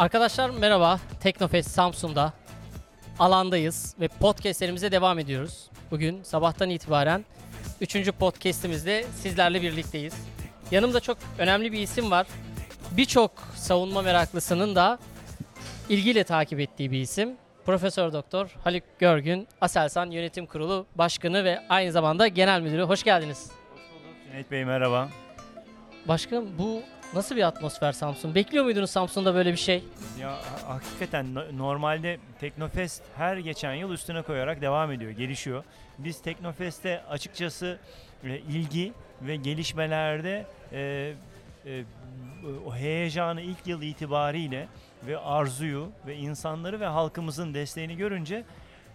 Arkadaşlar merhaba. Teknofest Samsun'da alandayız ve podcastlerimize devam ediyoruz. Bugün sabahtan itibaren 3. podcastimizde sizlerle birlikteyiz. Yanımda çok önemli bir isim var. Birçok savunma meraklısının da ilgiyle takip ettiği bir isim. Profesör Doktor Haluk Görgün, Aselsan Yönetim Kurulu Başkanı ve aynı zamanda Genel Müdürü. Hoş geldiniz. Cüneyt Bey merhaba. Başkanım bu nasıl bir atmosfer Samsun? Bekliyor muydunuz Samsun'da böyle bir şey? Ya ha- hakikaten no- normalde Teknofest her geçen yıl üstüne koyarak devam ediyor, gelişiyor. Biz Teknofest'te açıkçası e, ilgi ve gelişmelerde e, e, o heyecanı ilk yıl itibariyle ve arzuyu ve insanları ve halkımızın desteğini görünce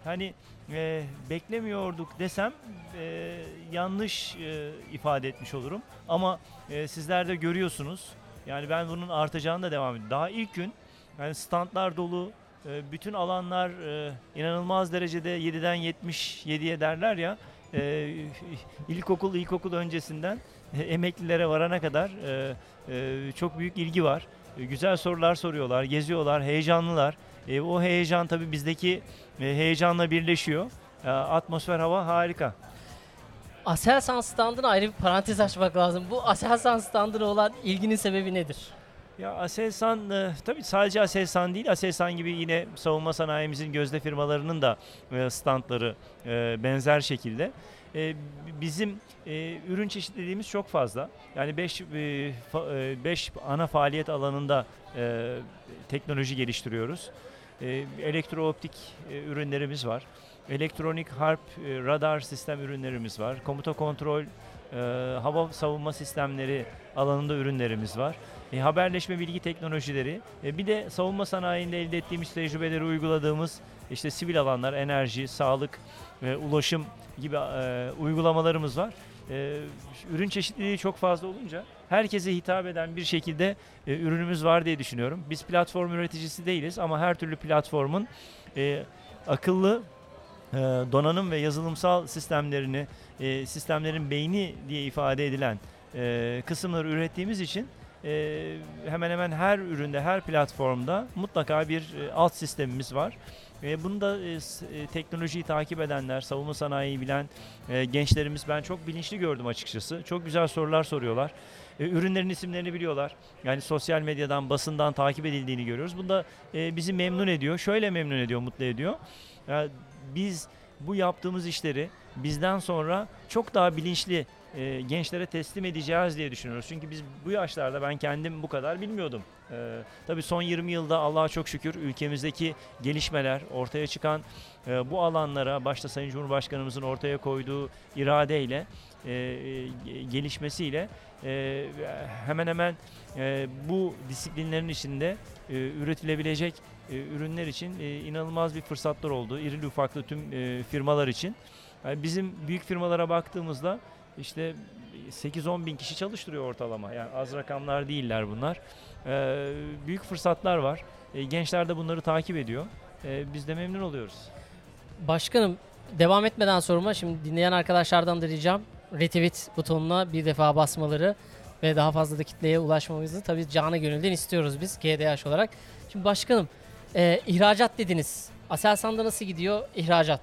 hani e, beklemiyorduk desem e, yanlış e, ifade etmiş olurum. Ama e, sizler de görüyorsunuz. Yani ben bunun artacağını da devam ediyorum. Daha ilk gün yani standlar dolu, e, bütün alanlar e, inanılmaz derecede 7'den 77'ye derler ya. e, ilkokul, ilkokul öncesinden e, emeklilere varana kadar e, e, çok büyük ilgi var. E, güzel sorular soruyorlar, geziyorlar, heyecanlılar. E, o heyecan tabii bizdeki e, heyecanla birleşiyor. E, atmosfer hava harika. Aselsan standına ayrı bir parantez açmak lazım. Bu Aselsan standına olan ilginin sebebi nedir? Ya Aselsan e, tabii sadece Aselsan değil Aselsan gibi yine savunma sanayimizin gözde firmalarının da e, standları e, benzer şekilde. E, bizim e, ürün çeşitliliğimiz çok fazla. Yani 5 5 ana faaliyet alanında teknoloji geliştiriyoruz. E, elektrooptik ürünlerimiz var. Elektronik harp e, radar sistem ürünlerimiz var. Komuta kontrol e, hava savunma sistemleri alanında ürünlerimiz var. E, haberleşme bilgi teknolojileri, e, bir de savunma sanayinde elde ettiğimiz tecrübeleri uyguladığımız işte sivil alanlar, enerji, sağlık, e, ulaşım gibi e, uygulamalarımız var. E, ürün çeşitliliği çok fazla olunca herkese hitap eden bir şekilde e, ürünümüz var diye düşünüyorum. Biz platform üreticisi değiliz ama her türlü platformun e, akıllı donanım ve yazılımsal sistemlerini, e, sistemlerin beyni diye ifade edilen e, kısımları ürettiğimiz için e, hemen hemen her üründe, her platformda mutlaka bir e, alt sistemimiz var. E, bunu da e, e, teknolojiyi takip edenler, savunma sanayiyi bilen e, gençlerimiz ben çok bilinçli gördüm açıkçası. Çok güzel sorular soruyorlar. E, ürünlerin isimlerini biliyorlar. Yani sosyal medyadan, basından takip edildiğini görüyoruz. Bu da e, bizi memnun ediyor. Şöyle memnun ediyor, mutlu ediyor. Ya, biz bu yaptığımız işleri bizden sonra çok daha bilinçli e, gençlere teslim edeceğiz diye düşünüyoruz. Çünkü biz bu yaşlarda ben kendim bu kadar bilmiyordum. E, tabii son 20 yılda Allah'a çok şükür ülkemizdeki gelişmeler, ortaya çıkan e, bu alanlara başta Sayın Cumhurbaşkanımızın ortaya koyduğu iradeyle, e, e, gelişmesiyle e, hemen hemen e, bu disiplinlerin içinde e, üretilebilecek e, ürünler için e, inanılmaz bir fırsatlar oldu. İrili ufaklı tüm e, firmalar için. Yani bizim büyük firmalara baktığımızda işte 8-10 bin kişi çalıştırıyor ortalama. Yani az rakamlar değiller bunlar. E, büyük fırsatlar var. E, gençler de bunları takip ediyor. E, biz de memnun oluyoruz. Başkanım devam etmeden soruma şimdi dinleyen arkadaşlardan da ricam retweet butonuna bir defa basmaları ve daha fazla da kitleye ulaşmamızı tabii canı gönülden istiyoruz biz GDH olarak. Şimdi başkanım e, ihracat dediniz. Aselsan'da nasıl gidiyor ihracat?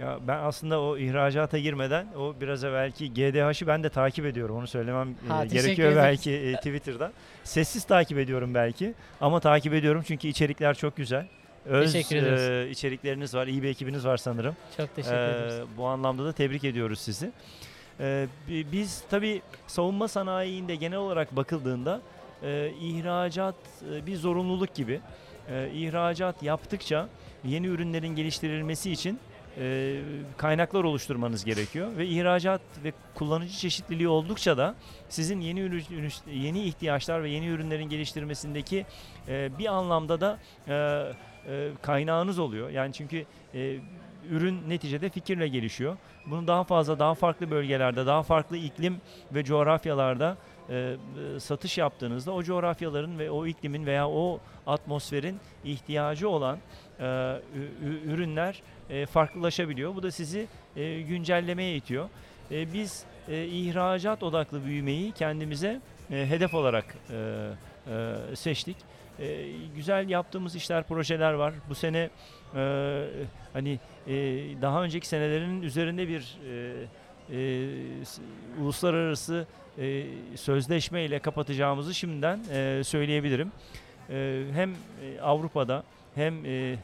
Ya ben aslında o ihracata girmeden o biraz evvelki GDH'ı ben de takip ediyorum. Onu söylemem e, Ha, teşekkür gerekiyor belki e, Twitter'da. Sessiz takip ediyorum belki ama takip ediyorum çünkü içerikler çok güzel. Öz Teşekkür ederiz. e, içerikleriniz var, iyi bir ekibiniz var sanırım. Çok teşekkür Ee, ederiz. bu anlamda da tebrik ediyoruz sizi. Ee, bi- biz tabii savunma sanayinde genel olarak bakıldığında e, ihracat e, bir zorunluluk gibi. E, ihracat yaptıkça yeni ürünlerin geliştirilmesi için e, kaynaklar oluşturmanız gerekiyor ve ihracat ve kullanıcı çeşitliliği oldukça da sizin yeni ürün, yeni ihtiyaçlar ve yeni ürünlerin geliştirmesindeki bir anlamda da kaynağınız oluyor. Yani çünkü ürün neticede fikirle gelişiyor. Bunu daha fazla, daha farklı bölgelerde, daha farklı iklim ve coğrafyalarda e, e, satış yaptığınızda o coğrafyaların ve o iklimin veya o atmosferin ihtiyacı olan e, ürünler e, farklılaşabiliyor. Bu da sizi e, güncellemeye itiyor. E, biz e, ihracat odaklı büyümeyi kendimize e, hedef olarak e, e, seçtik. e, güzel yaptığımız işler, projeler var. Bu sene e, hani e, daha önceki senelerin üzerinde bir e, e, uluslararası e, sözleşme ile kapatacağımızı şimdiden e, söyleyebilirim. E, hem e, Avrupa'da hem e,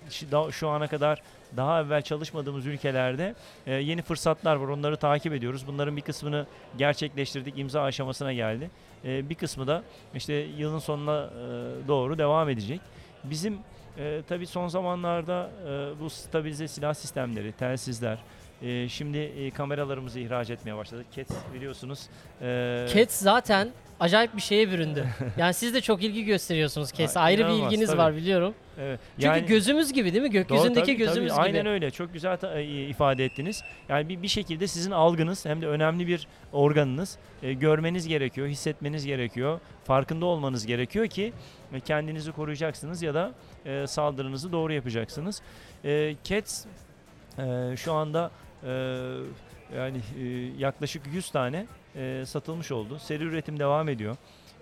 şu ana kadar daha evvel çalışmadığımız ülkelerde e, yeni fırsatlar var. Onları takip ediyoruz. Bunların bir kısmını gerçekleştirdik. imza aşamasına geldi. E, bir kısmı da işte yılın sonuna e, doğru devam edecek. Bizim e, tabii son zamanlarda e, bu stabilize silah sistemleri, telsizler, e, şimdi e, kameralarımızı ihraç etmeye başladık. CATS biliyorsunuz. E, Cats zaten acayip bir şeye büründü. yani siz de çok ilgi gösteriyorsunuz. Ha, Ayrı bir inanılmaz, ilginiz tabii. var biliyorum. evet, Çünkü yani- gözümüz gibi değil mi? Doğru, Gökyüzündeki tabii, gözümüz tabii. gibi. Aynen öyle. Çok güzel ta- e, ifade ettiniz. Yani bir, bir şekilde sizin algınız hem de önemli bir organınız. E, görmeniz gerekiyor, hissetmeniz gerekiyor, farkında olmanız gerekiyor ki e, kendinizi koruyacaksınız ya da e, saldırınızı doğru yapacaksınız. E, CATS e, şu anda e, yani e, yaklaşık 100 tane e, satılmış oldu. Seri üretim devam ediyor.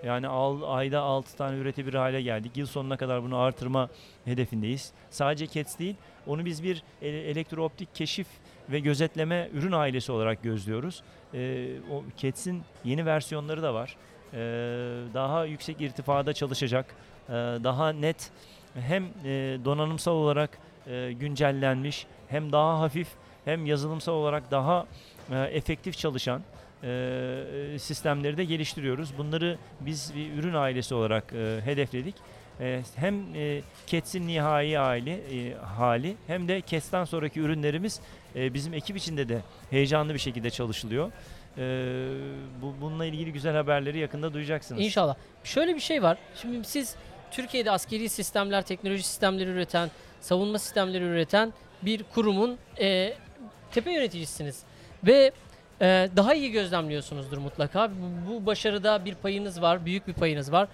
Yani al, ayda 6 tane üretebilir hale geldik. Yıl sonuna kadar bunu artırma hedefindeyiz. Sadece CATS değil, onu biz bir e- elektrooptik keşif ve gözetleme ürün ailesi olarak gözlüyoruz. Ee, o CATS'in yeni versiyonları da var. Ee, daha yüksek irtifada çalışacak, ee, daha net hem e, donanımsal olarak e, güncellenmiş, hem daha hafif, hem yazılımsal olarak daha e, efektif çalışan e, sistemleri de geliştiriyoruz. Bunları biz bir ürün ailesi olarak e, hedefledik. E, hem e, CATS'in nihai hali, hali hem de CATS'ten sonraki ürünlerimiz bizim ekip içinde de heyecanlı bir şekilde çalışılıyor. E, bu bununla ilgili güzel haberleri yakında duyacaksınız. İnşallah. Şöyle bir şey var. Şimdi siz Türkiye'de askeri sistemler, teknoloji sistemleri üreten, savunma sistemleri üreten bir kurumun e, tepe yöneticisiniz. Ve e, daha iyi gözlemliyorsunuzdur mutlaka. Bu, bu başarıda bir payınız var, büyük bir payınız var.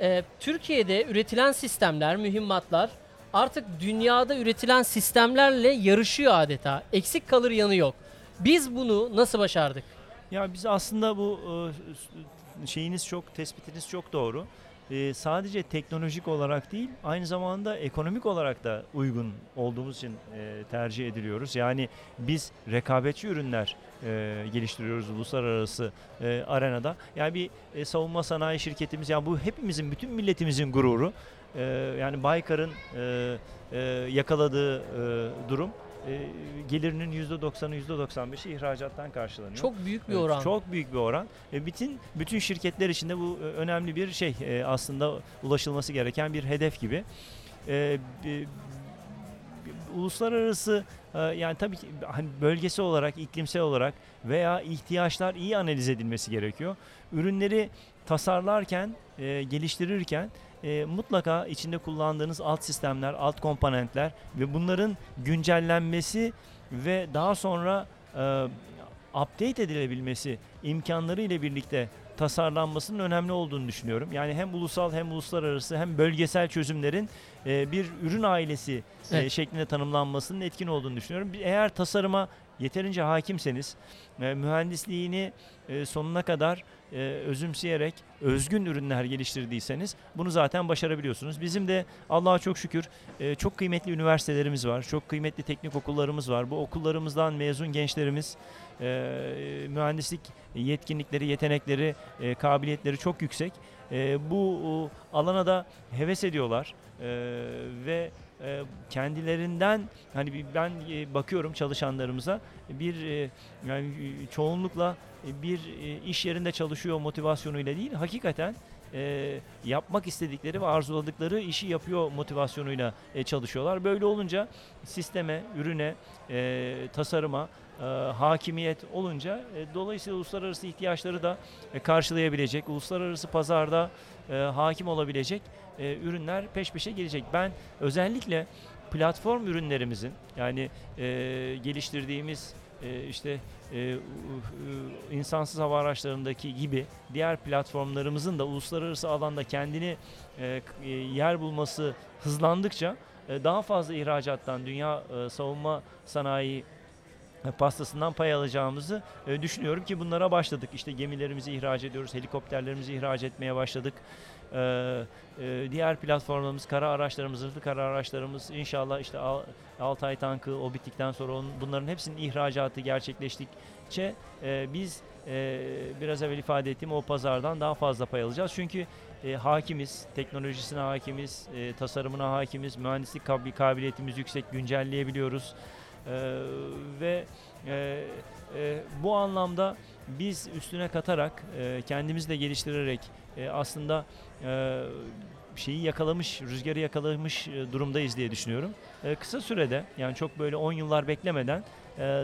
E, Türkiye'de üretilen sistemler, mühimmatlar artık dünyada üretilen sistemlerle yarışıyor adeta. Eksik kalır yanı yok. Biz bunu nasıl başardık? Ya biz aslında bu e, şeyiniz çok, tespitiniz çok doğru. E, sadece teknolojik olarak değil, aynı zamanda ekonomik olarak da uygun olduğumuz için e, tercih ediliyoruz. Yani biz rekabetçi ürünler e, geliştiriyoruz uluslararası e, arenada. Yani bir e, savunma sanayi şirketimiz, yani bu hepimizin, bütün milletimizin gururu. E, yani Baykar'ın e, e, yakaladığı e, durum e, gelirinin %90'ı %95'i ihracattan karşılanıyor. Çok büyük bir Evet, oran. Çok büyük bir oran. E, bütün bütün şirketler için de bu e, önemli bir şey e, aslında ulaşılması gereken bir hedef gibi. E, b- uluslararası e, yani tabii ki hani bölgesel olarak, iklimsel olarak veya ihtiyaçlar iyi analiz edilmesi gerekiyor. Ürünleri tasarlarken, e, geliştirirken e, mutlaka içinde kullandığınız alt sistemler, alt komponentler ve bunların güncellenmesi ve daha sonra e, update edilebilmesi imkanları ile birlikte tasarlanmasının önemli olduğunu düşünüyorum. Yani hem ulusal hem uluslararası hem bölgesel çözümlerin e, bir ürün ailesi e, Evet. şeklinde tanımlanmasının etkin olduğunu düşünüyorum. Eğer tasarıma yeterince hakimseniz, e, mühendisliğini e, sonuna kadar e, özümseyerek özgün ürünler geliştirdiyseniz bunu zaten başarabiliyorsunuz. Bizim de Allah'a çok şükür e, çok kıymetli üniversitelerimiz var, çok kıymetli teknik okullarımız var. Bu okullarımızdan mezun gençlerimiz e, mühendislik yetkinlikleri, yetenekleri, e, kabiliyetleri çok yüksek. E, bu alana da heves ediyorlar E, ve kendilerinden hani ben e, bakıyorum çalışanlarımıza bir e, yani e, çoğunlukla e, bir e, iş yerinde çalışıyor motivasyonuyla değil hakikaten e, yapmak istedikleri ve arzuladıkları işi yapıyor motivasyonuyla e, çalışıyorlar. Böyle olunca sisteme, ürüne, e, tasarıma e, hakimiyet olunca e, dolayısıyla uluslararası ihtiyaçları da e, karşılayabilecek, uluslararası pazarda e, hakim olabilecek e, ürünler peş peşe gelecek. Ben özellikle platform ürünlerimizin yani e, geliştirdiğimiz e, işte e, insansız hava araçlarındaki gibi diğer platformlarımızın da uluslararası alanda kendini e, e, yer bulması hızlandıkça e, daha fazla ihracattan dünya e, savunma sanayi e, pastasından pay alacağımızı e, düşünüyorum ki bunlara başladık. İşte gemilerimizi ihraç ediyoruz, helikopterlerimizi ihraç etmeye başladık. E, e, diğer platformlarımız, kara araçlarımız, zırhlı kara araçlarımız inşallah işte Al- Altay tankı o bittikten sonra onun, bunların hepsinin ihracatı gerçekleştikçe e, biz e, biraz evvel ifade ettiğim o pazardan daha fazla pay alacağız. Çünkü e, hakimiz, teknolojisine hakimiz, e, tasarımına hakimiz, mühendislik kabi- kabiliyetimiz yüksek, güncelleyebiliyoruz. E, ve e, e, bu anlamda biz üstüne katarak, e, kendimizi de geliştirerek e, aslında e, şeyi yakalamış, rüzgarı yakalamış e, durumdayız diye düşünüyorum. E, kısa sürede yani çok böyle 10 yıllar beklemeden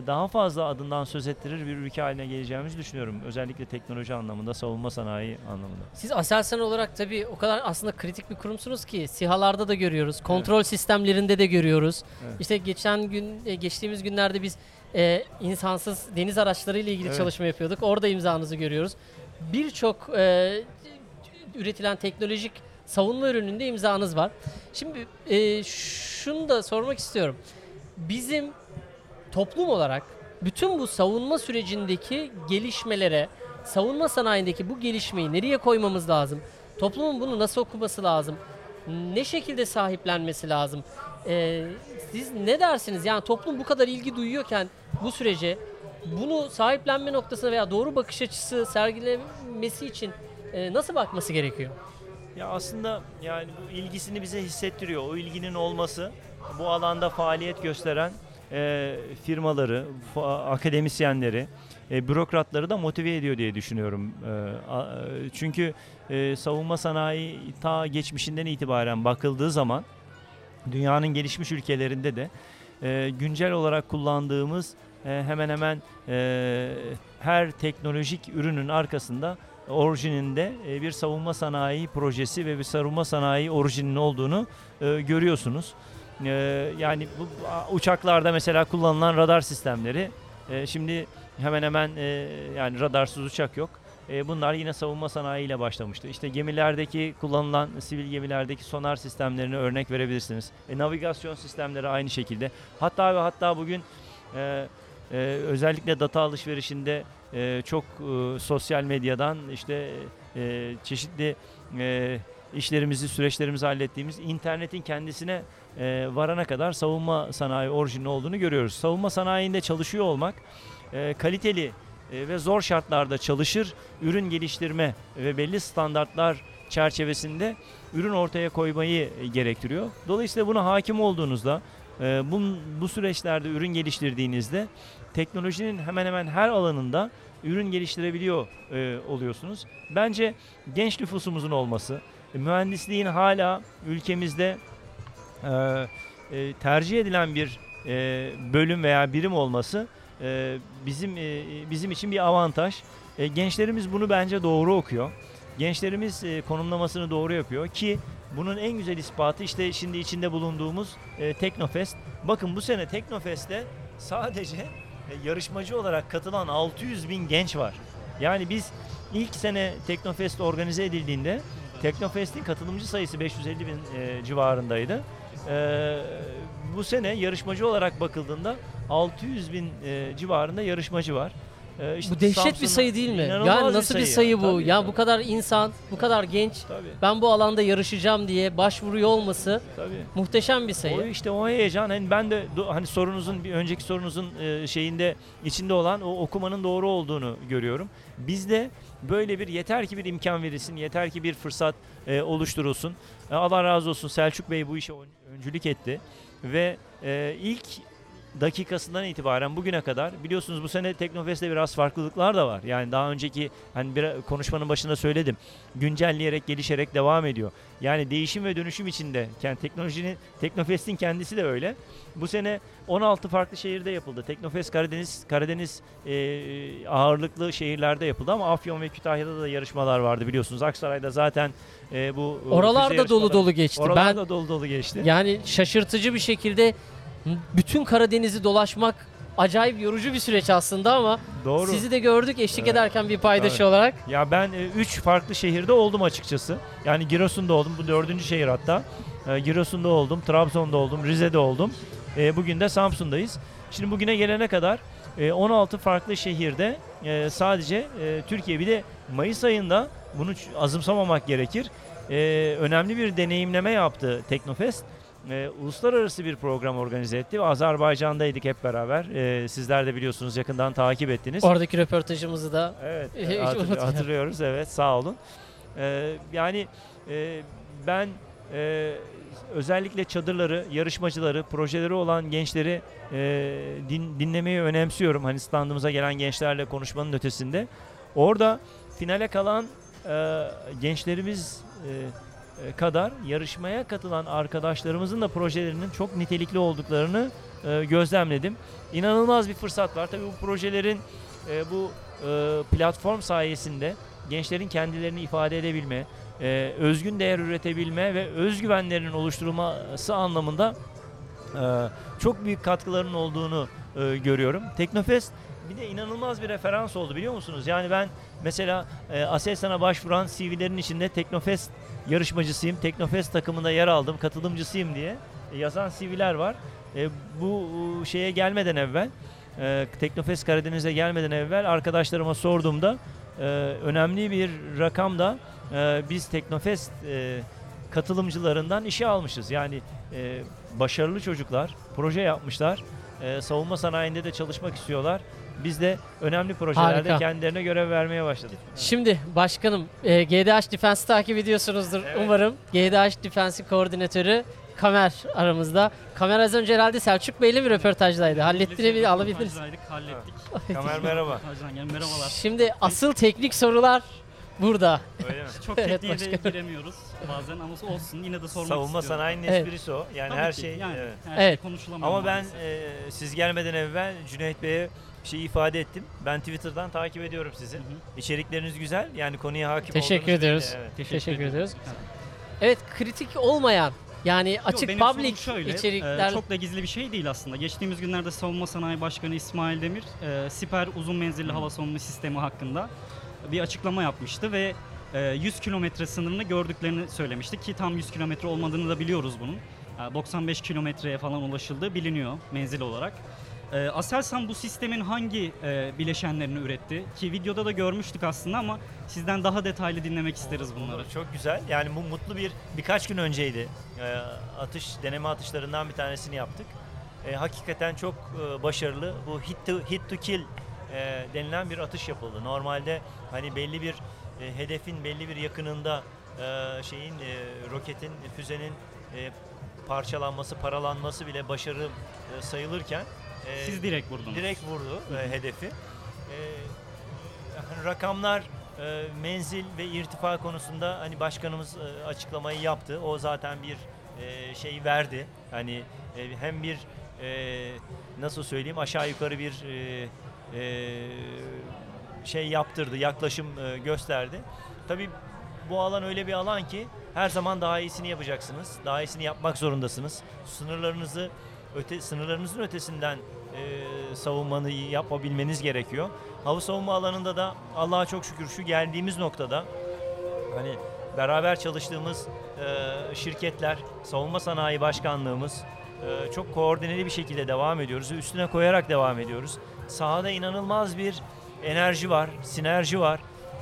daha fazla adından söz ettirir bir ülke haline geleceğimizi düşünüyorum. Özellikle teknoloji anlamında, savunma sanayi anlamında. Siz Aselsan olarak tabii o kadar aslında kritik bir kurumsunuz ki SİHA'larda da görüyoruz, kontrol sistemlerinde de görüyoruz. Evet. İşte geçen gün, e, geçtiğimiz günlerde biz e, insansız deniz araçları ile ilgili Evet. çalışma yapıyorduk. Orada imzanızı görüyoruz. Birçok e, üretilen teknolojik savunma ürününde imzanız var. Şimdi e, şunu da sormak istiyorum. Bizim toplum olarak bütün bu savunma sürecindeki gelişmelere, savunma sanayindeki bu gelişmeyi nereye koymamız lazım? Toplumun bunu nasıl okuması lazım? Ne şekilde sahiplenmesi lazım? Ee, siz ne dersiniz? Yani toplum bu kadar ilgi duyuyorken bu sürece bunu sahiplenme noktasına veya doğru bakış açısı sergilemesi için e, nasıl bakması gerekiyor? Ya aslında yani bu ilgisini bize hissettiriyor. O ilginin olması bu alanda faaliyet gösteren e, firmaları, akademisyenleri, e, bürokratları da motive ediyor diye düşünüyorum. E, a- e, çünkü e, savunma sanayi ta geçmişinden itibaren bakıldığı zaman dünyanın gelişmiş ülkelerinde de e, güncel olarak kullandığımız e, hemen hemen e, her teknolojik ürünün arkasında orijininde e, bir savunma sanayi projesi ve bir savunma sanayi orijininin olduğunu e, görüyorsunuz. E, yani bu uçaklarda mesela kullanılan radar sistemleri e, şimdi hemen hemen e, yani radarsız uçak yok. E, bunlar yine savunma sanayiyle başlamıştı. İşte gemilerdeki kullanılan sivil gemilerdeki sonar sistemlerine örnek verebilirsiniz. E, navigasyon sistemleri aynı şekilde. Hatta ve hatta bugün e, e, özellikle data alışverişinde e, çok e, sosyal medyadan işte e, çeşitli e, işlerimizi, süreçlerimizi hallettiğimiz internetin kendisine e, varana kadar savunma sanayi orijinli olduğunu görüyoruz. Savunma sanayinde çalışıyor olmak e, kaliteli e, ve zor şartlarda çalışır, ürün geliştirme ve belli standartlar çerçevesinde ürün ortaya koymayı gerektiriyor. Dolayısıyla buna hakim olduğunuzda, e, bu, bu süreçlerde ürün geliştirdiğinizde teknolojinin hemen hemen her alanında ürün geliştirebiliyor e, oluyorsunuz. Bence genç nüfusumuzun olması, mühendisliğin hala ülkemizde e, e, tercih edilen bir e, bölüm veya birim olması e, bizim e, bizim için bir avantaj. E, gençlerimiz bunu bence doğru okuyor. Gençlerimiz e, konumlamasını doğru yapıyor ki bunun en güzel ispatı işte şimdi içinde bulunduğumuz e, Teknofest. Bakın bu sene Teknofest'te sadece e, yarışmacı olarak katılan 600 bin genç var. Yani biz ilk sene Teknofest organize edildiğinde Teknofest'in katılımcı sayısı 550 bin e, civarındaydı. E, bu sene yarışmacı olarak bakıldığında 600 bin e, civarında yarışmacı var. E, işte bu dehşet bir Samsun'un- sayı değil mi? Yani nasıl bir sayı, ya. bu? Tabii, ya tabii, bu kadar insan, bu kadar genç Tabii, ben bu alanda yarışacağım diye başvuruyor olması tabii. muhteşem bir sayı. O işte o heyecan hani ben de hani sorunuzun bir önceki sorunuzun e, şeyinde içinde olan o okumanın doğru olduğunu görüyorum. Bizde böyle bir yeter ki bir imkan verilsin, yeter ki bir fırsat e, oluşturulsun. E, Allah razı olsun Selçuk Bey bu işe ön- öncülük etti ve e, ilk dakikasından itibaren bugüne kadar biliyorsunuz bu sene Teknofest'te biraz farklılıklar da var. Yani daha önceki hani bir konuşmanın başında söyledim. Güncelleyerek, gelişerek devam ediyor. Yani değişim ve dönüşüm içinde. Yani teknolojinin Teknofest'in kendisi de öyle. Bu sene 16 farklı şehirde yapıldı. Teknofest Karadeniz Karadeniz e, ağırlıklı şehirlerde yapıldı ama Afyon ve Kütahya'da da yarışmalar vardı biliyorsunuz. Aksaray'da zaten e, bu e, Oralar füze da dolu dolu geçti. Oralar ben dolu dolu geçti. yani şaşırtıcı bir şekilde bütün Karadeniz'i dolaşmak acayip yorucu bir süreç aslında ama Doğru. sizi de gördük eşlik Evet. ederken bir paydaşı Tabii. olarak. Ya ben 3 farklı şehirde oldum açıkçası. Yani Giresun'da oldum. Bu dördüncü şehir hatta. E, Giresun'da oldum, Trabzon'da oldum, Rize'de oldum. E, bugün de Samsun'dayız. Şimdi bugüne gelene kadar e, 16 farklı şehirde e, sadece e, Türkiye bir de Mayıs ayında bunu azımsamamak gerekir. E, önemli bir deneyimleme yaptı Teknofest. E, uluslararası bir program organize etti ve Azerbaycan'daydık hep beraber. E, sizler de biliyorsunuz yakından takip ettiniz. Oradaki röportajımızı da Evet, e, hatır- hatırlıyoruz. Evet, sağ olun. Ee, yani e, ben e, özellikle çadırları, yarışmacıları, projeleri olan gençleri e, din- dinlemeyi önemsiyorum. Hani standımıza gelen gençlerle konuşmanın ötesinde. Orada finale kalan e, gençlerimiz e, e, kadar yarışmaya katılan arkadaşlarımızın da projelerinin çok nitelikli olduklarını e, gözlemledim. İnanılmaz bir fırsat var. Tabii bu projelerin e, bu e, platform sayesinde gençlerin kendilerini ifade edebilme, e, özgün değer üretebilme ve özgüvenlerinin oluşturulması anlamında e, çok büyük katkılarının olduğunu e, görüyorum. Teknofest bir de inanılmaz bir referans oldu biliyor musunuz? Yani ben mesela e, Aselsan'a başvuran CV'lerin içinde Teknofest yarışmacısıyım, Teknofest takımında yer aldım, katılımcısıyım diye e, yazan CV'ler var. E, bu şeye gelmeden evvel, e, Teknofest Karadeniz'e gelmeden evvel arkadaşlarıma sorduğumda e, önemli bir rakam da e, biz Teknofest e, katılımcılarından işe almışız. Yani e, başarılı çocuklar, proje yapmışlar, e, savunma sanayinde de çalışmak istiyorlar. Biz de önemli projelerde Harika. kendilerine görev vermeye başladık. Şimdi başkanım e, GDH Defense'i takip ediyorsunuzdur Evet. umarım. GDH Defense'in koordinatörü Kamer aramızda. Kamer az önce herhalde Selçuk Bey'le bir röportajdaydı. Hallettirebilir, alabiliriz. Hallettik. Kamer merhaba. Merhabalar. Şimdi asıl teknik sorular burada. Öyle mi? Çok Evet, tekniğe de başkanım. giremiyoruz bazen ama olsun yine de sormak Savunma istiyorum. sanayinin Evet. esprisi o. Yani Tabii her ki, şey. yani, evet. her şey Evet. konuşulamıyor Ama ben e, siz gelmeden evvel Cüneyt Bey'e şey ifade ettim. Ben Twitter'dan takip ediyorum sizi. Hı hı. İçerikleriniz güzel. Yani konuya hakim Teşekkür olduğunuz belli, ediyoruz. evet. Teşekkür ediyoruz. Evet. Kritik olmayan yani açık benim public şöyle, içerikler e, çok da gizli bir şey değil aslında. Geçtiğimiz günlerde Savunma Sanayi Başkanı İsmail Demir, e, Siper uzun menzilli hava savunma sistemi hakkında bir açıklama yapmıştı ve e, 100 kilometre sınırını gördüklerini söylemişti ki tam 100 kilometre olmadığını da biliyoruz bunun. E, 95 kilometreye falan ulaşıldığı biliniyor menzil olarak. E, Aselsan bu sistemin hangi e, bileşenlerini üretti? Ki videoda da görmüştük aslında ama sizden daha detaylı dinlemek isteriz bunları. Olur, Çok güzel. Yani bu mutlu bir birkaç gün önceydi. Ee, atış deneme atışlarından bir tanesini yaptık. Ee, hakikaten çok e, başarılı. Bu hit to, hit to kill e, denilen bir atış yapıldı. Normalde hani belli bir e, hedefin belli bir yakınında e, şeyin e, roketin füzenin e, parçalanması, paralanması bile başarı e, sayılırken e, Siz direkt vurdunuz. direkt vurdu e, hedefi. E, hani rakamlar e, menzil ve irtifa konusunda hani başkanımız e, açıklamayı yaptı. O zaten bir e, şey verdi. Hani e, hem bir e, nasıl söyleyeyim aşağı yukarı bir e, e, şey yaptırdı, yaklaşım e, gösterdi. Tabii bu alan öyle bir alan ki her zaman daha iyisini yapacaksınız. Daha iyisini yapmak zorundasınız. Sınırlarınızı öte sınırlarınızın ötesinden e, savunmanı yapabilmeniz gerekiyor. Hava savunma alanında da Allah'a çok şükür şu geldiğimiz noktada hani beraber çalıştığımız e, şirketler, savunma sanayi başkanlığımız e, çok koordineli bir şekilde devam ediyoruz. Üstüne koyarak devam ediyoruz. Sahada inanılmaz bir enerji var, sinerji var.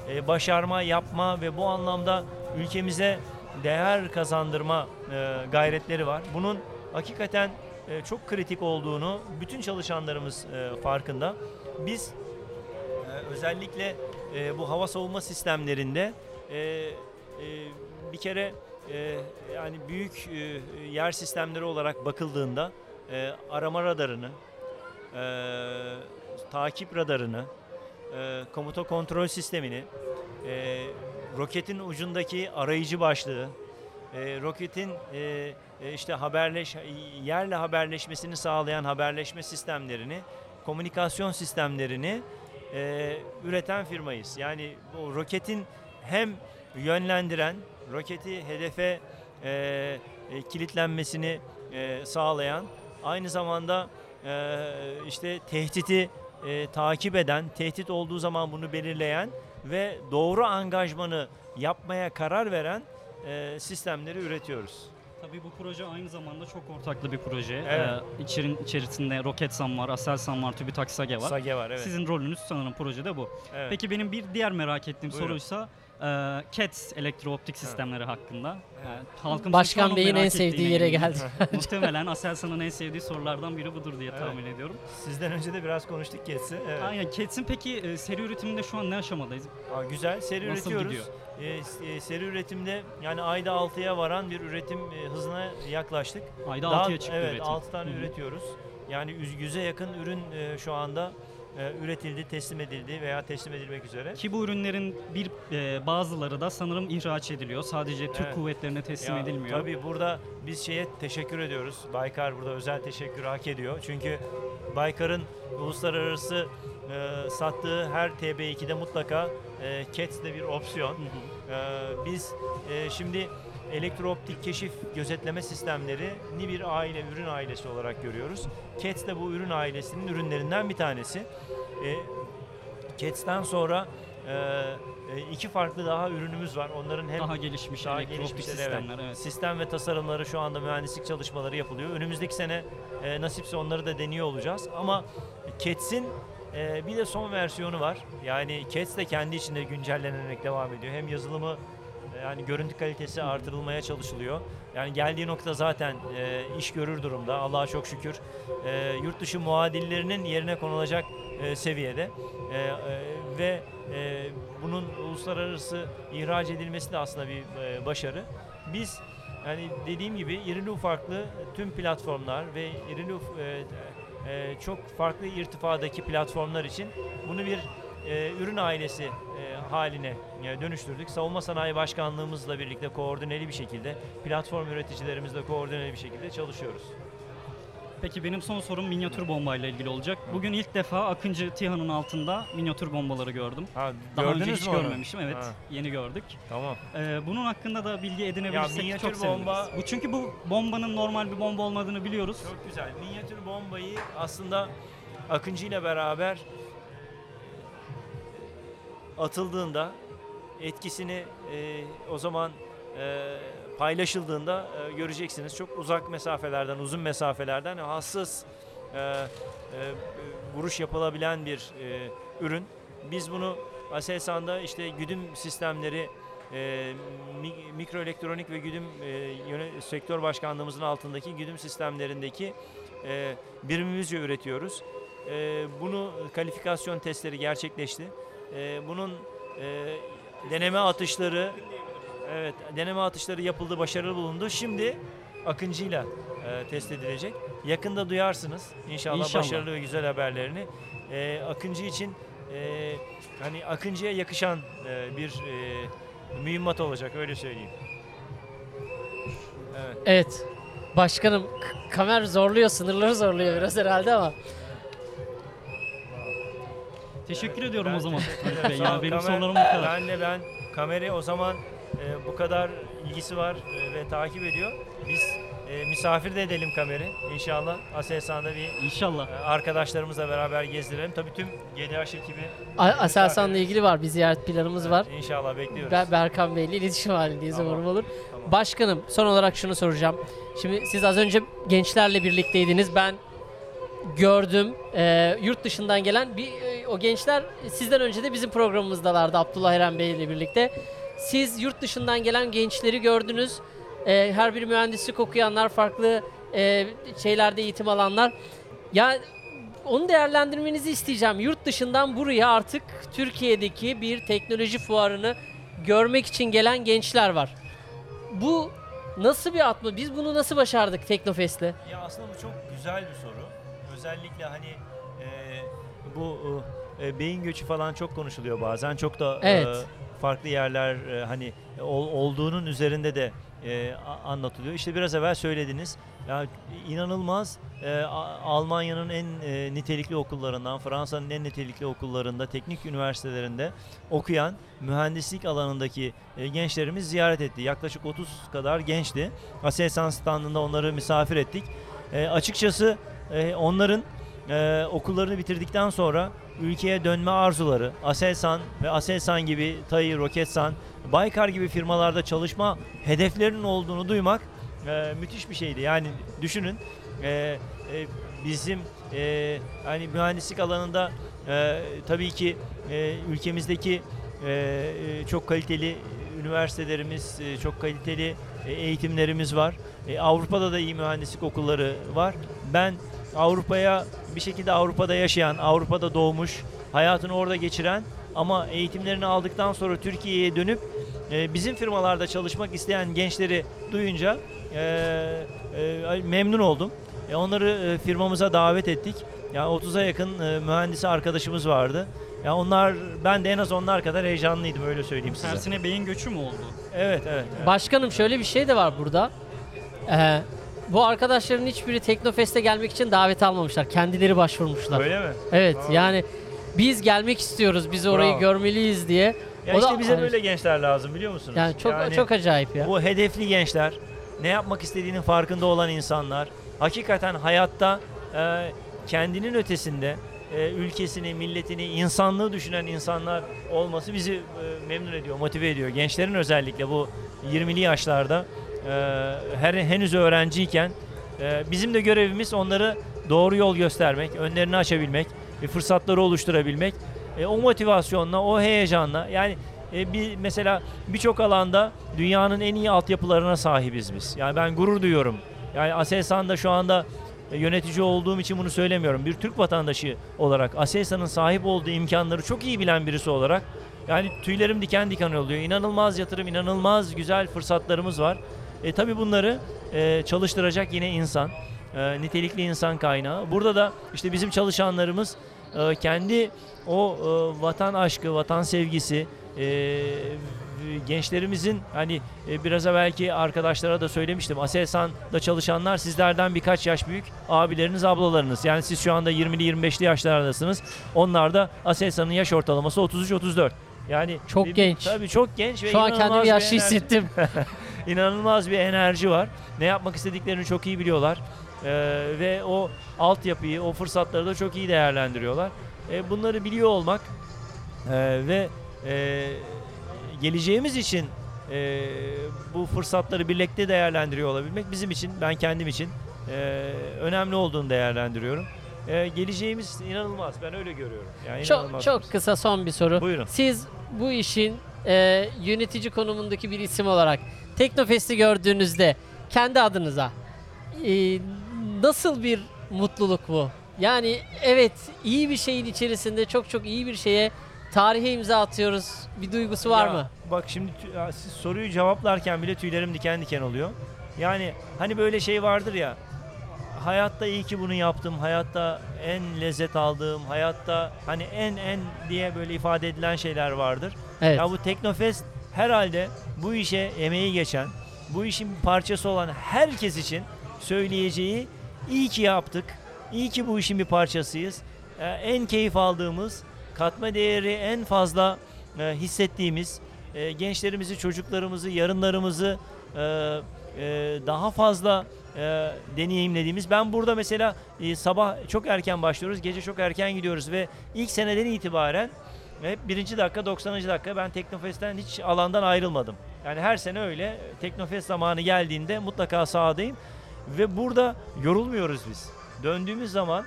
E, başarma, yapma ve bu anlamda ülkemize değer kazandırma e, gayretleri var. Bunun hakikaten e, çok kritik olduğunu bütün çalışanlarımız e, farkında. Biz e, özellikle bu hava savunma sistemlerinde bir kere yani büyük yer sistemleri olarak bakıldığında arama radarını, takip radarını, komuta kontrol sistemini, roketin ucundaki arayıcı başlığı, e, roketin e, işte haberleş yerle haberleşmesini sağlayan haberleşme sistemlerini, komünikasyon sistemlerini e, üreten firmayız. Yani bu roketin hem yönlendiren, roketi hedefe e, e, kilitlenmesini e, sağlayan, aynı zamanda e, işte tehdidi e, takip eden, tehdit olduğu zaman bunu belirleyen ve doğru angajmanı yapmaya karar veren e, sistemleri üretiyoruz. Tabii bu proje aynı zamanda çok ortaklı bir proje. Evet. Ee, içerin, içerisinde Roketsan var, Aselsan var, TÜBİTAK Sage var. Sage var evet. Sizin rolünüz sanırım projede bu. evet. Peki benim bir diğer merak ettiğim Buyurun. soruysa e, CATS elektrooptik sistemleri hakkında. Yani Başkan Bey'in en sevdiği yere geldi. Muhtemelen Aselsan'ın en sevdiği sorulardan biri budur diye Evet. tahmin ediyorum. Sizden önce de biraz konuştuk Kets'i. Evet. Aynen. CATS'in peki e, seri üretiminde şu an ne aşamadayız? Aa, güzel seri Nasıl üretiyoruz. gidiyor? Ee, s- e, seri üretimde yani ayda 6'ya varan bir üretim e, hızına yaklaştık. Ayda Daha- 6'ya çıktı evet, üretim. 6 tane Hı hı. üretiyoruz. Yani yüz- yüze yakın ürün e, şu anda e, üretildi, teslim edildi veya teslim edilmek üzere. Ki bu ürünlerin bir e, bazıları da sanırım ihraç ediliyor. Sadece Türk Evet. kuvvetlerine teslim Ya, edilmiyor. Tabii burada biz şeye teşekkür ediyoruz. Baykar burada özel teşekkür hak ediyor. Çünkü Baykar'ın uluslararası e, sattığı her TB2'de mutlaka e, CATS de bir opsiyon. Hı hı. Ee, biz e, şimdi elektrooptik keşif gözetleme sistemlerini bir aile, ürün ailesi olarak görüyoruz. CATS de bu ürün ailesinin ürünlerinden bir tanesi. E, CATS'ten sonra e, e, iki farklı daha ürünümüz var. Onların hem daha gelişmiş daha evet. sistemler. Evet. Sistem ve tasarımları şu anda mühendislik çalışmaları yapılıyor. Önümüzdeki sene e, nasipse onları da deniyor olacağız. Ama CATS'in e, bir de son versiyonu var. Yani CATS de kendi içinde güncellenerek devam ediyor. Hem yazılımı yani görüntü kalitesi artırılmaya çalışılıyor. Yani geldiği nokta zaten e, iş görür durumda. Allah'a çok şükür. E, yurt dışı muadillerinin yerine konulacak e, seviyede. E, e, ve e, bunun uluslararası ihraç edilmesi de aslında bir e, başarı. Biz yani dediğim gibi irili ufaklı tüm platformlar ve irili e, e, çok farklı irtifadaki platformlar için bunu bir e, ürün ailesi e, haline e, dönüştürdük. Savunma Sanayi Başkanlığımızla birlikte koordineli bir şekilde platform üreticilerimizle koordineli bir şekilde çalışıyoruz. Peki benim son sorum minyatür bombayla ilgili olacak. Bugün ilk defa Akıncı TİHA'nın altında minyatür bombaları gördüm. Ha, Daha önce hiç onu? görmemişim. Evet, Ha, yeni gördük. tamam. Ee, bunun hakkında da bilgi edinebilirsek minyatür çok seviniriz. bomba- Bu çünkü bu bombanın normal bir bomba olmadığını biliyoruz. Çok güzel. Minyatür bombayı aslında Akıncı ile beraber atıldığında etkisini e, o zaman e, paylaşıldığında e, göreceksiniz. Çok uzak mesafelerden, uzun mesafelerden hassas e, e, vuruş yapılabilen bir e, ürün. Biz bunu Aselsan'da işte güdüm sistemleri e, mi- mikroelektronik ve güdüm e, sektör başkanlığımızın altındaki güdüm sistemlerindeki e, birimimizce üretiyoruz. E, bunu kalifikasyon testleri gerçekleşti. E, bunun e, deneme atışları evet deneme atışları yapıldı, başarılı bulundu. Şimdi Akıncı'yla e, test edilecek. Yakında duyarsınız inşallah, İnşallah. başarılı ve güzel haberlerini. E, Akıncı için e, hani Akıncı'ya yakışan e, bir e, mühimmat olacak öyle söyleyeyim. Evet. Evet. Başkanım kamer zorluyor, sınırları zorluyor biraz herhalde ama. Teşekkür ediyorum Ben o zaman. Bey. Yani benim Kamer- sorularım bu kadar. Ben de ben kameri o zaman e, bu kadar ilgisi var e, ve takip ediyor. Biz e, misafir de edelim kameri inşallah. Aselsan'da bir İnşallah. e, arkadaşlarımızla beraber gezdirelim. Tabii tüm GDH ekibi. A- Aselsan'la ilgili var. Bir ziyaret planımız var. İnşallah bekliyoruz. Ber- Berkan Bey'le iletişim halindeyiz Tamam. umarım olur. Tamam. Başkanım son olarak şunu soracağım. Şimdi siz az önce gençlerle birlikteydiniz. Ben gördüm. Ee, yurt dışından gelen bir o gençler sizden önce de bizim programımızdalardı Abdullah Eren Bey ile birlikte. Siz yurt dışından gelen gençleri gördünüz. Ee, her biri mühendislik okuyanlar, farklı e, şeylerde eğitim alanlar. Ya onu değerlendirmenizi isteyeceğim. Yurt dışından buraya artık Türkiye'deki bir teknoloji fuarını görmek için gelen gençler var. Bu nasıl bir atma? Biz bunu nasıl başardık Teknofest'le? Ya aslında bu çok güzel bir soru. Özellikle hani e, bu e, beyin göçü falan çok konuşuluyor bazen. Çok da e, Evet. farklı yerler e, hani ol- olduğunun üzerinde de e, anlatılıyor. İşte biraz evvel söylediniz. Ya inanılmaz e, Almanya'nın en e, nitelikli okullarından, Fransa'nın en nitelikli okullarında, teknik üniversitelerinde okuyan mühendislik alanındaki e, gençlerimiz ziyaret etti. Yaklaşık 30 kadar gençti. Aselsan standında onları misafir ettik. E, açıkçası e, onların e, okullarını bitirdikten sonra ülkeye dönme arzuları, Aselsan ve Aselsan gibi TAI, Roketsan, Baykar gibi firmalarda çalışma hedeflerinin olduğunu duymak e, müthiş bir şeydi. Yani düşünün e, e, bizim e, hani mühendislik alanında e, tabii ki e, ülkemizdeki e, e, çok kaliteli üniversitelerimiz, e, çok kaliteli e, eğitimlerimiz var. E, Avrupa'da da iyi mühendislik okulları var. Ben Avrupa'ya bir şekilde Avrupa'da yaşayan, Avrupa'da doğmuş, hayatını orada geçiren ama eğitimlerini aldıktan sonra Türkiye'ye dönüp e, bizim firmalarda çalışmak isteyen gençleri duyunca e, e, memnun oldum. E, onları e, firmamıza davet ettik. Ya 30'a yakın e, mühendisi arkadaşımız vardı. Ya onlar ben de en az onlar kadar heyecanlıydım öyle söyleyeyim size. Tersine beyin göçü mü oldu? Evet evet. evet. Başkanım şöyle bir şey de var burada. Ee, bu arkadaşların hiçbiri Teknofest'e gelmek için davet almamışlar. Kendileri başvurmuşlar. Öyle mi? Evet Bravo. yani biz gelmek istiyoruz, biz orayı Bravo. görmeliyiz diye. Ya O da- işte bize böyle gençler lazım biliyor musunuz? Yani çok çok acayip ya. Bu hedefli gençler, ne yapmak istediğinin farkında olan insanlar, hakikaten hayatta e, kendinin ötesinde e, ülkesini, milletini, insanlığı düşünen insanlar olması bizi e, memnun ediyor, motive ediyor. Gençlerin özellikle bu 20'li yaşlarda her henüz öğrenciyken e, bizim de görevimiz onları doğru yol göstermek, önlerini açabilmek, e, fırsatları oluşturabilmek. E, o motivasyonla, o heyecanla yani bir mesela birçok alanda dünyanın en iyi altyapılarına sahibiz biz. Yani ben gurur duyuyorum. Yani Aselsan'da şu anda yönetici olduğum için bunu söylemiyorum. Bir Türk vatandaşı olarak Aselsan'ın sahip olduğu imkanları çok iyi bilen birisi olarak yani tüylerim diken diken oluyor. İnanılmaz yatırım, inanılmaz güzel fırsatlarımız var. E tabi bunları e, çalıştıracak yine insan, e, nitelikli insan kaynağı. Burada da işte bizim çalışanlarımız e, kendi o e, vatan aşkı, vatan sevgisi, e, gençlerimizin hani e, biraz evvelki arkadaşlara da söylemiştim. Aselsan'da çalışanlar sizlerden birkaç yaş büyük abileriniz, ablalarınız. Yani siz şu anda 20'li 25'li yaşlardasınız. Onlar da Aselsan'ın yaş ortalaması 33-34. Yani Çok bir- genç. Tabii çok genç ve Şu an kendimi yaşlı hissettim. inanılmaz bir enerji var. Ne yapmak istediklerini çok iyi biliyorlar. Ee, ve o altyapıyı, o fırsatları da çok iyi değerlendiriyorlar. Ee, bunları biliyor olmak e, ve e, geleceğimiz için e, bu fırsatları birlikte değerlendiriyor olabilmek bizim için, ben kendim için e, önemli olduğunu değerlendiriyorum. E, geleceğimiz inanılmaz. Ben öyle görüyorum. Yani çok çok bir- kısa son bir soru. Buyurun. Siz bu işin e, yönetici konumundaki bir isim olarak Teknofest'i gördüğünüzde kendi adınıza e, nasıl bir mutluluk bu? Yani evet iyi bir şeyin içerisinde çok çok iyi bir şeye tarihe imza atıyoruz. Bir duygusu var Ya, mı? Bak şimdi ya siz soruyu cevaplarken bile tüylerim diken diken oluyor. Yani hani böyle şey vardır ya. Hayatta iyi ki bunu yaptım. Hayatta en lezzet aldığım, hayatta hani en en diye böyle ifade edilen şeyler vardır. Evet. Ya bu Teknofest herhalde bu işe emeği geçen, bu işin parçası olan herkes için söyleyeceği iyi ki yaptık, iyi ki bu işin bir parçasıyız. Ee, en keyif aldığımız, katma değeri en fazla e, hissettiğimiz, e, gençlerimizi, çocuklarımızı, yarınlarımızı e, daha fazla e, deneyimlediğimiz. Ben burada mesela e, sabah çok erken başlıyoruz, gece çok erken gidiyoruz ve ilk seneden itibaren hep birinci dakika 90. dakika ben Teknofest'ten hiç alandan ayrılmadım. Yani her sene öyle Teknofest zamanı geldiğinde mutlaka sahadayım ve burada yorulmuyoruz biz. Döndüğümüz zaman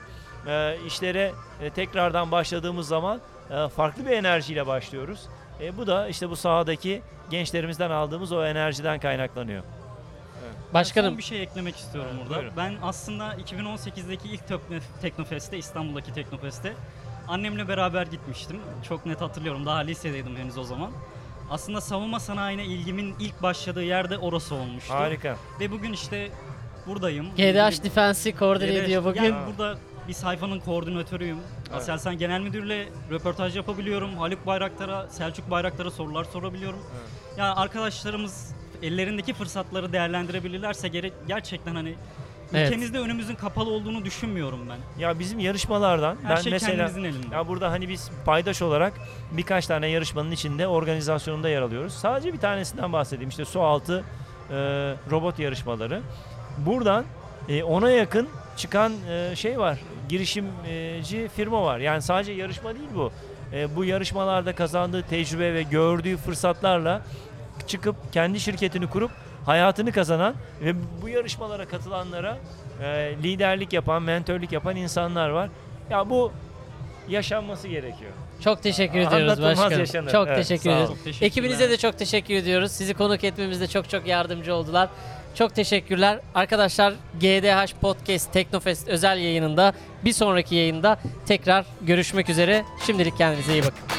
e, işlere e, tekrardan başladığımız zaman e, farklı bir enerjiyle başlıyoruz. E, bu da işte bu sahadaki gençlerimizden aldığımız o enerjiden kaynaklanıyor. Başkanım Son bir şey eklemek istiyorum burada. buyurun. Ben aslında 2018'deki ilk Tekno- Teknofest'te, İstanbul'daki Teknofest'te annemle beraber gitmiştim. Çok net hatırlıyorum. Daha lisedeydim henüz o zaman. Aslında savunma sanayine ilgimin ilk başladığı yerde orası olmuştu. Harika. Ve bugün işte buradayım. GDH Defense'i koordine GDH ediyor bugün. Yani burada bir sayfanın koordinatörüyüm. Evet. Aselsan Genel Müdürle röportaj yapabiliyorum. Haluk Bayraktar'a, Selçuk Bayraktar'a sorular sorabiliyorum. Evet. Ya arkadaşlarımız ellerindeki fırsatları değerlendirebilirlerse gere- gerçekten hani Evet. ülkemizde önümüzün kapalı olduğunu düşünmüyorum ben. Ya bizim yarışmalardan Her ben şey mesela kendimizin elinde. Ya burada hani biz paydaş olarak birkaç tane yarışmanın içinde organizasyonunda yer alıyoruz. Sadece bir tanesinden bahsedeyim. İşte su altı e, robot yarışmaları. Buradan e, ona yakın çıkan e, şey var. Girişimci firma var. Yani sadece yarışma değil bu. E, bu yarışmalarda kazandığı tecrübe ve gördüğü fırsatlarla çıkıp kendi şirketini kurup hayatını kazanan ve bu yarışmalara katılanlara e, liderlik yapan, mentörlük yapan insanlar var. Ya bu yaşanması gerekiyor. Çok teşekkür ediyoruz Anlatılmaz başkanım. yaşanır. Çok Evet, teşekkür sağ ediyoruz. olun. Çok teşekkürler. Ekibinize de çok teşekkür ediyoruz. Sizi konuk etmemizde çok çok yardımcı oldular. Çok teşekkürler. Arkadaşlar GDH Podcast Teknofest özel yayınında bir sonraki yayında tekrar görüşmek üzere. Şimdilik kendinize iyi bakın.